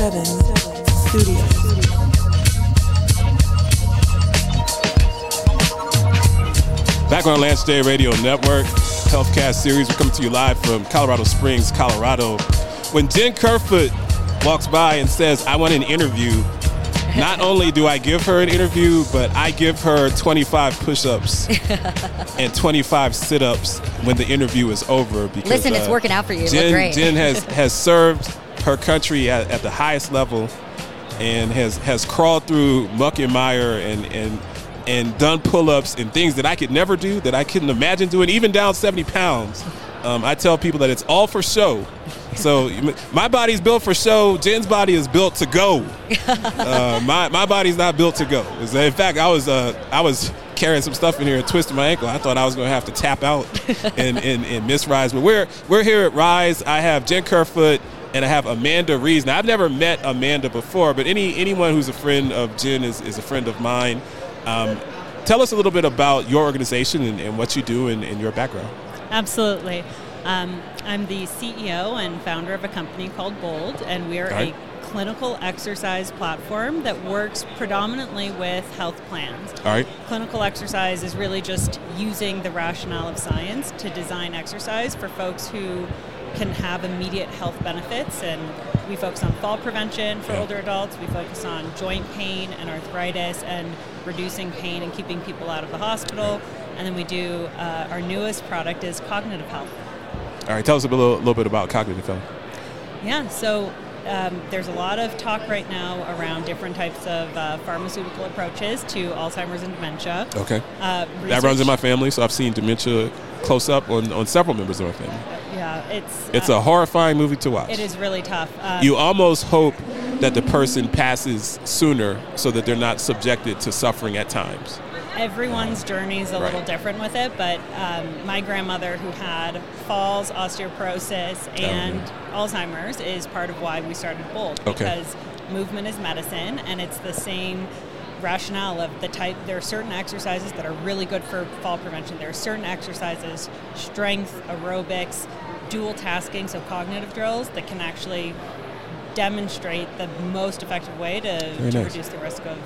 Seven Studios. Back on Lance J Radio Network, Healthcast series. We're coming to you live from Colorado Springs, Colorado. When Jen Kerfoot walks by and says, I want an interview, not only do I give her an interview, but I give her 25 push ups and 25 sit ups when the interview is over. Because, Listen, it's uh, working out for you. Jen. Jen has, has served her country at, at the highest level and has, has crawled through muck and mire and, and, and done pull-ups and things that I could never do, that I couldn't imagine doing, even down 70 pounds. Um, I tell people that it's all for show. So my body's built for show. Jen's body is built to go. Uh, my, my body's not built to go. In fact, I was uh, I was carrying some stuff in here and twisted my ankle. I thought I was going to have to tap out and, and, and miss Rise. But we're we're here at Rise. I have Jen Kerfoot and I have Amanda Rees. Now I've never met Amanda before, but any anyone who's a friend of Jen is, is a friend of mine. Um, tell us a little bit about your organization and, and what you do and, and your background. Absolutely. Um, I'm the CEO and founder of a company called Bold, and we are right. a clinical exercise platform that works predominantly with health plans. All right. Clinical exercise is really just using the rationale of science to design exercise for folks who can have immediate health benefits. And we focus on fall prevention for older adults, we focus on joint pain and arthritis and reducing pain and keeping people out of the hospital. And then we do uh, our newest product is cognitive health. All right. Tell us a little, little bit about cognitive health. Yeah, so um, there's a lot of talk right now around different types of uh, pharmaceutical approaches to Alzheimer's and dementia. Okay. Uh, That runs in my family, so I've seen dementia close up on, on several members of my family. Yeah, it's It's uh, a horrifying movie to watch. It is really tough. Um, You almost hope that the person passes sooner so that they're not subjected to suffering at times. Everyone's journey is a Right. little different with it, but um, my grandmother, who had falls, osteoporosis, and Alzheimer's, is part of why we started Bold Okay. because movement is medicine, and it's the same rationale of the type. There are certain exercises that are really good for fall prevention. There are certain exercises, strength, aerobics, dual tasking, so cognitive drills that can actually demonstrate the most effective way to, to nice. reduce the risk of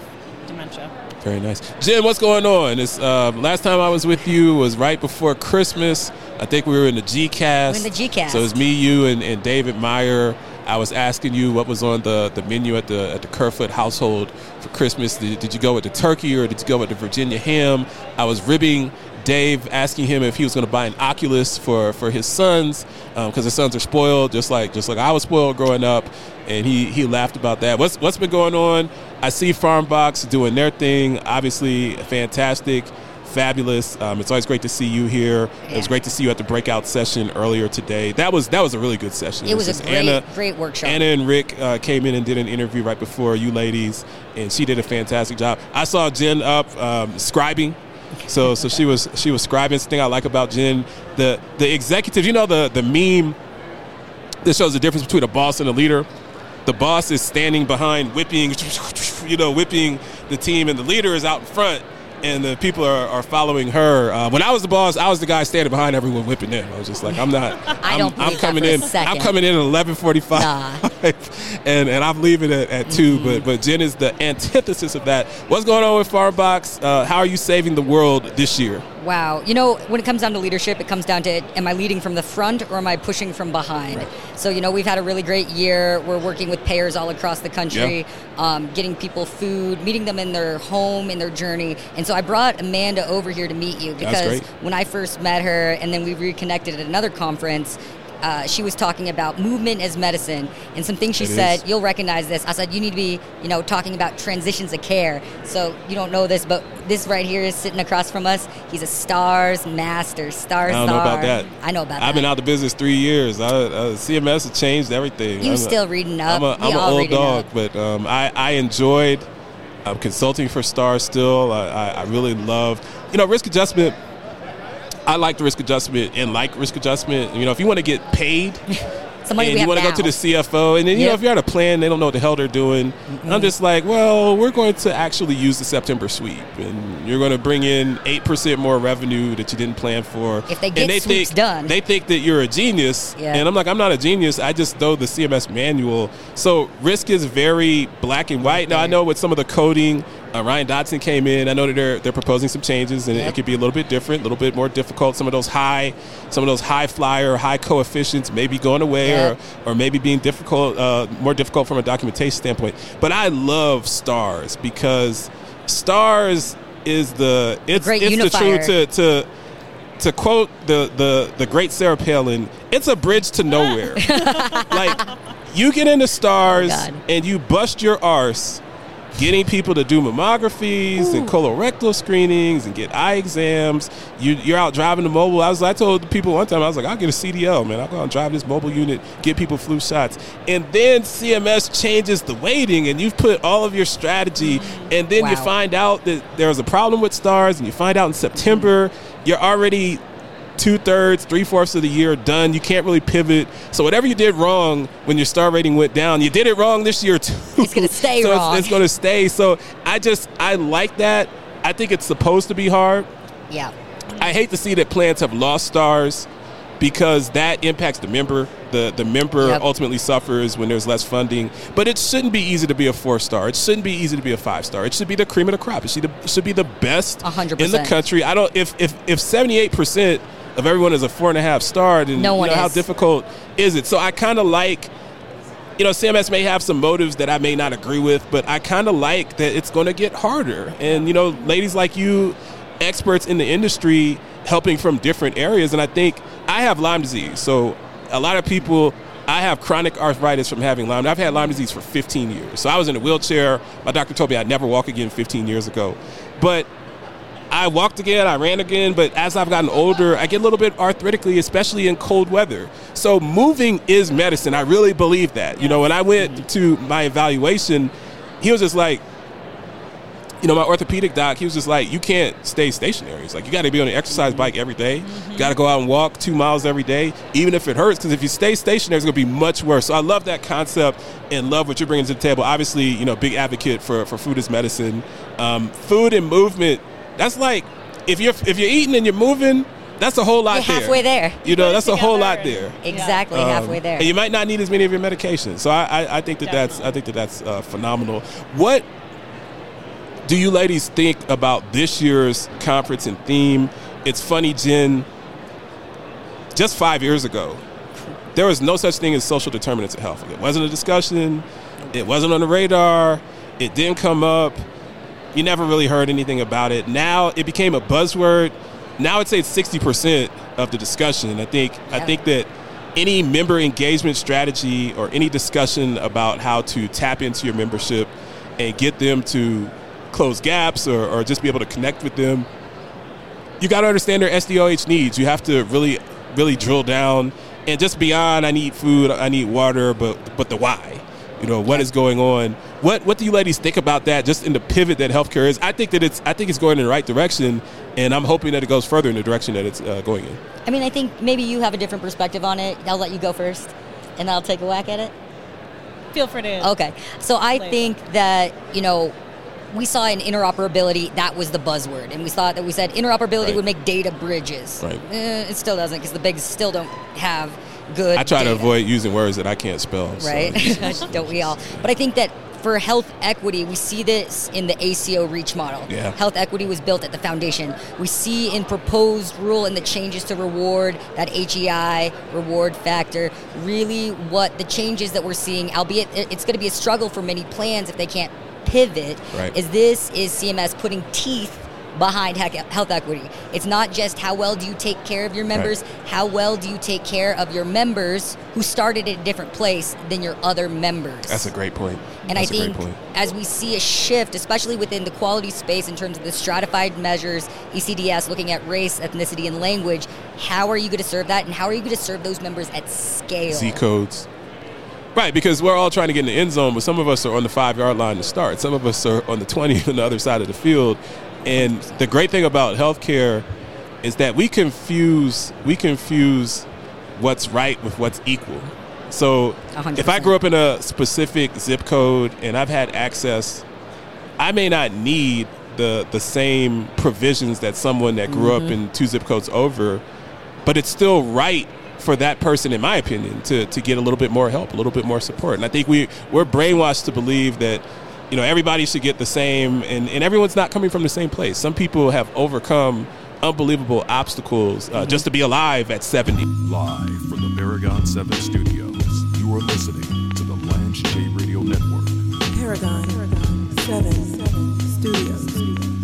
dementia. Very nice. Jen, what's going on? It's, uh, last time I was with you was right before Christmas. I think we were in the G-Cast. We're in the G-Cast. So it's me, you, and, and David Meyer. I was asking you what was on the, the menu at the at the Kerfoot household for Christmas. Did, did you go with the turkey or did you go with the Virginia ham? I was ribbing Dave, asking him if he was going to buy an Oculus for, for his sons because his sons are spoiled, just like just like I was spoiled growing up. And he, he laughed about that. What's what's been going on? I see Farmbox doing their thing. Obviously, fantastic fabulous. Um, it's always great to see you here. It was great to see you at the breakout session earlier today. That was that was a really good session. It was a great, Anna, great workshop. Anna and Rick uh, came in and did an interview right before you ladies, and she did a fantastic job. I saw Jen up um, scribing. So, so she was she was scribing. It's the thing I like about Jen, the the executive. You know the the meme that shows the difference between a boss and a leader. The boss is standing behind, whipping, you know, whipping the team, and the leader is out in front, and the people are, are following her. Uh, when I was the boss, I was the guy standing behind everyone, whipping them. I was just like, I'm not. I I'm, don't I'm coming in. second. I'm coming in at 11:45, Nah. and and I'm leaving at, at 2 But but Jen is the antithesis of that. What's going on with Farmbox? Uh, how are you saving the world this year? Wow. You know, when it comes down to leadership, it comes down to am I leading from the front or am I pushing from behind? So, you know, we've had a really great year. We're working with payers all across the country, um, getting people food, meeting them in their home, in their journey. And so I brought Amanda over here to meet you because when I first met her and then we reconnected at another conference, uh, she was talking about movement as medicine and some things she It said is. you'll recognize this i said you need to be you know talking about transitions of care so you don't know this but this right here is sitting across from us he's a stars master star I don't star know about that. i know about that. I've been out the business three years. I, uh, CMS has changed everything. You I'm a- still reading up. I'm a, I'm an old dog, up. but um, I, I enjoyed um, consulting for Star still. I, I, I really loved, you know, risk adjustment. I like the risk adjustment and like risk adjustment. You know, if you want to get paid, money and you want to go to the CFO, and then you know if you're at a plan, they don't know what the hell they're doing. Mm-hmm. I'm just like, well, we're going to actually use the September sweep, and you're going to bring in eight percent more revenue that you didn't plan for. If they and get they sweeps think, done. they think that you're a genius, Yeah. and I'm like, I'm not a genius. I just know the CMS manual. So risk is very black and white. Now I know with some of the coding. Uh, Ryan Dotson came in. I know that they're they're proposing some changes, and it Yep. could be a little bit different, a little bit more difficult. Some of those high, some of those high flyer, high coefficients may be going away, Yep. or or maybe being difficult, uh, more difficult from a documentation standpoint. But I love stars because stars is the it's, great it's the unifier. truth to to to quote the the the great Sarah Palin. It's a bridge to nowhere. like you get into stars Oh, and you bust your arse. Getting people to do mammographies and hmm. colorectal screenings and get eye exams. You, you're out driving the mobile. I was. I told people one time. I was like, I'll get a CDL, man. I'll go and drive this mobile unit, get people flu shots, and then CMS changes the weighting, and you've put all of your strategy, and then you find out that there was a problem with stars, and you find out in September you're already two thirds, three fourths of the year done. You can't really pivot. So whatever you did wrong when your star rating went down, you did it wrong this year too. It's gonna stay so wrong. It's, it's going to stay. So I just I like that. I think it's supposed to be hard. Yeah. I hate to see that plans have lost stars because that impacts the member. The the member Yep. ultimately suffers when there's less funding. But it shouldn't be easy to be a four star. It shouldn't be easy to be a five star. It should be the cream of the crop. It should, should be the best A hundred in the country. I don't if if if seventy eight percent of everyone is a four and a half star, then No you one know, how difficult is it? So I kind of like you know, CMS may have some motives that I may not agree with, but I kind of like that it's going to get harder. And, you know, ladies like you, experts in the industry, helping from different areas. And I think I have Lyme disease. So a lot of people, I have chronic arthritis from having Lyme. I've had Lyme disease for 15 years. So I was in a wheelchair. My doctor told me I'd never walk again 15 years ago. But I walked again, I ran again, but as I've gotten older, I get a little bit arthritically, especially in cold weather. So moving is medicine. I really believe that. You know, when I went to my evaluation, he was just like, you know, my orthopedic doc, he was just like, you can't stay stationary. It's like, you got to be on an exercise bike every day. You got to go out and walk two miles every day, even if it hurts, because if you stay stationary, it's going to be much worse. So I love that concept and love what you're bringing to the table. Obviously, you know, big advocate for, for food as medicine. Um, food and movement, that's like, if you're, if you're eating and you're moving, that's a whole lot You're halfway there. You know, that's a whole lot there. Yeah. Exactly. halfway there. And you might not need as many of your medications. So I, I, I think that that's I think that that's uh, phenomenal. What do you ladies think about this year's conference and theme? It's funny, Jen. Just five years ago, there was no such thing as social determinants of health. It wasn't a discussion. It wasn't on the radar. It didn't come up. You never really heard anything about it. Now it became a buzzword. Now I'd say it's sixty percent of the discussion. I think I think that any member engagement strategy or any discussion about how to tap into your membership and get them to close gaps or, or just be able to connect with them, you got to understand their SDOH needs. You have to really, really drill down and just beyond. I need food, I need water, but but the why. You know what is going on. What what do you ladies think about that? Just in the pivot that healthcare is, I think that it's I think it's going in the right direction, and I'm hoping that it goes further in the direction that it's uh, going in. I mean, I think maybe you have a different perspective on it. I'll let you go first, and I'll take a whack at it. Feel free to. Okay. So I Later. think that, you know, we saw in interoperability, that was the buzzword. And we thought that we said interoperability Right. would make data bridges. Right. Eh, it still doesn't because the bigs still don't have good I try to avoid using words that I can't spell. so- Right? don't we all? But I think that for health equity, we see this in the ACO REACH model. Yeah. Health equity was built at the foundation. We see in proposed rule and the changes to reward, that HEI reward factor, really what the changes that we're seeing, albeit it's going to be a struggle for many plans if they can't pivot, Right. is this is CMS putting teeth behind health equity. It's not just how well do you take care of your members, how well do you take care of your members who started at a different place than your other members. That's a great point. And That's I think as we see a shift, especially within the quality space in terms of the stratified measures, ECDS looking at race, ethnicity, and language, how are you going to serve that? And how are you going to serve those members at scale? Z codes. Right, because we're all trying to get in the end zone, but some of us are on the five yard line to start. Some of us are on the 20 on the other side of the field. And the great thing about healthcare is that we confuse we confuse what's right with what's equal. So A hundred if I grew up in a specific zip code and I've had access, I may not need the the same provisions that someone that grew Mm-hmm. up in two zip codes over, but it's still right for that person, in my opinion, to, to get a little bit more help, a little bit more support. And I think we we're brainwashed to believe that you know everybody should get the same, and, and everyone's not coming from the same place. Some people have overcome unbelievable obstacles uh, just to be alive at 70. Live from the Paragon 7 studios, you are listening to the Lance J Radio Network. Paragon, 7 Studios.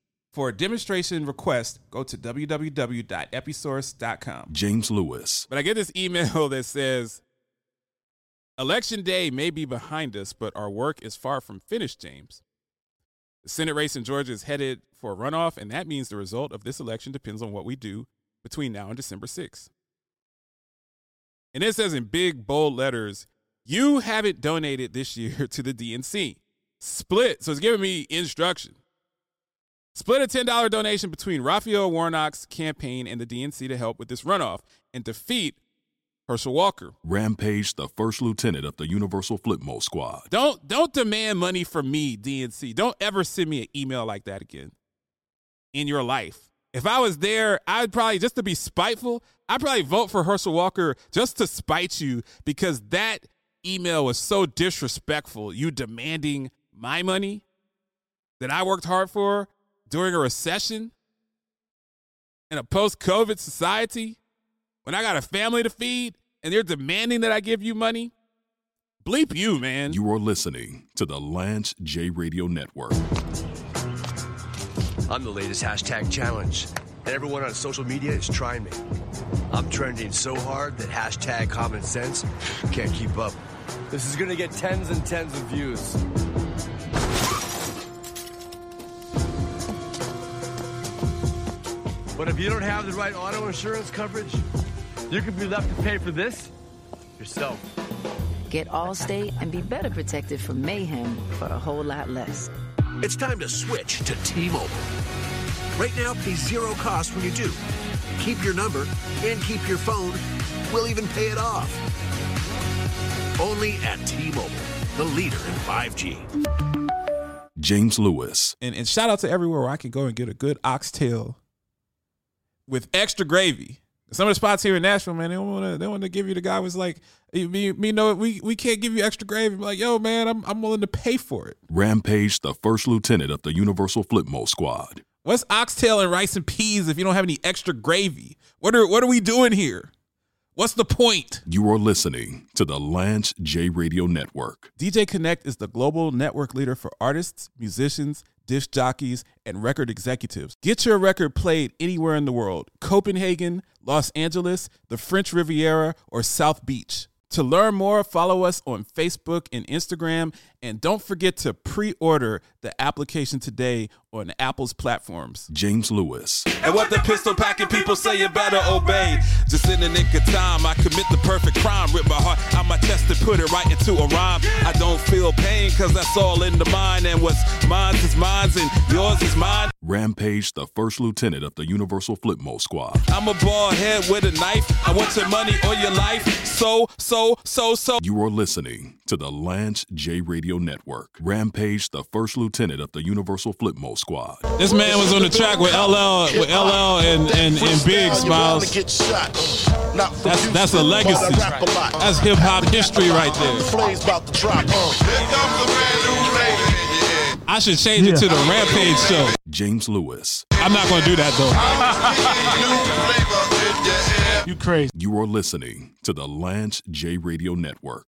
For a demonstration request, go to www.episource.com. James Lewis. But I get this email that says, Election day may be behind us, but our work is far from finished, James. The Senate race in Georgia is headed for a runoff, and that means the result of this election depends on what we do between now and December 6th. And it says in big, bold letters, you haven't donated this year to the DNC. Split. So it's giving me instruction. Split a $10 donation between Raphael Warnock's campaign and the DNC to help with this runoff and defeat Herschel Walker. Rampage, the first lieutenant of the Universal Flipmode Squad. Don't don't demand money from me, DNC. Don't ever send me an email like that again in your life. If I was there, I'd probably just to be spiteful, I'd probably vote for Herschel Walker just to spite you because that email was so disrespectful. You demanding my money that I worked hard for during a recession in a post-COVID society when I got a family to feed and they're demanding that I give you money. Bleep you, man. You are listening to the Lance J Radio Network. I'm the latest hashtag challenge, and everyone on social media is trying me. I'm trending so hard that hashtag common sense can't keep up. This is gonna get tens and tens of views. But if you don't have the right auto insurance coverage, you could be left to pay for this yourself. Get Allstate and be better protected from mayhem for a whole lot less. It's time to switch to T-Mobile. Right now, pay zero cost when you do. Keep your number and keep your phone. We'll even pay it off. Only at T-Mobile, the leader in 5G. James Lewis. and, and shout out to everywhere where I can go and get a good oxtail with extra gravy. Some of the spots here in Nashville, man, they don't want to. They want to give you the guy was like, me, me, no, we we can't give you extra gravy. I'm like, yo, man, I'm I'm willing to pay for it. Rampage, the first lieutenant of the Universal Flipmode Squad. What's oxtail and rice and peas if you don't have any extra gravy? What are what are we doing here? What's the point? You are listening to the Lance J Radio Network. DJ Connect is the global network leader for artists, musicians, disc jockeys, and record executives. Get your record played anywhere in the world Copenhagen, Los Angeles, the French Riviera, or South Beach. To learn more, follow us on Facebook and Instagram, and don't forget to pre order the application today on Apple's platforms. James Lewis. And what the pistol packing people say you better obey. Just in the nick of time, I commit the perfect crime. Rip my heart out my chest and put it right into a rhyme. I don't feel pain, cause that's all in the mind. And what's mine is mine, and yours is mine. Rampage, the first lieutenant of the Universal Flipmode Squad. I'm a bald head with a knife. I want your money or your life. So, so, so, so. You are listening to to the Lance J Radio Network. Rampage, the first lieutenant of the Universal Flipmode Squad. This man was on the track with LL, with LL and, and, and Big Smiles. That's that's a legacy. That's hip hop history right there. I should change it to the Rampage show. James Lewis. I'm not going to do that though. You crazy. You are listening to the Lance J Radio Network.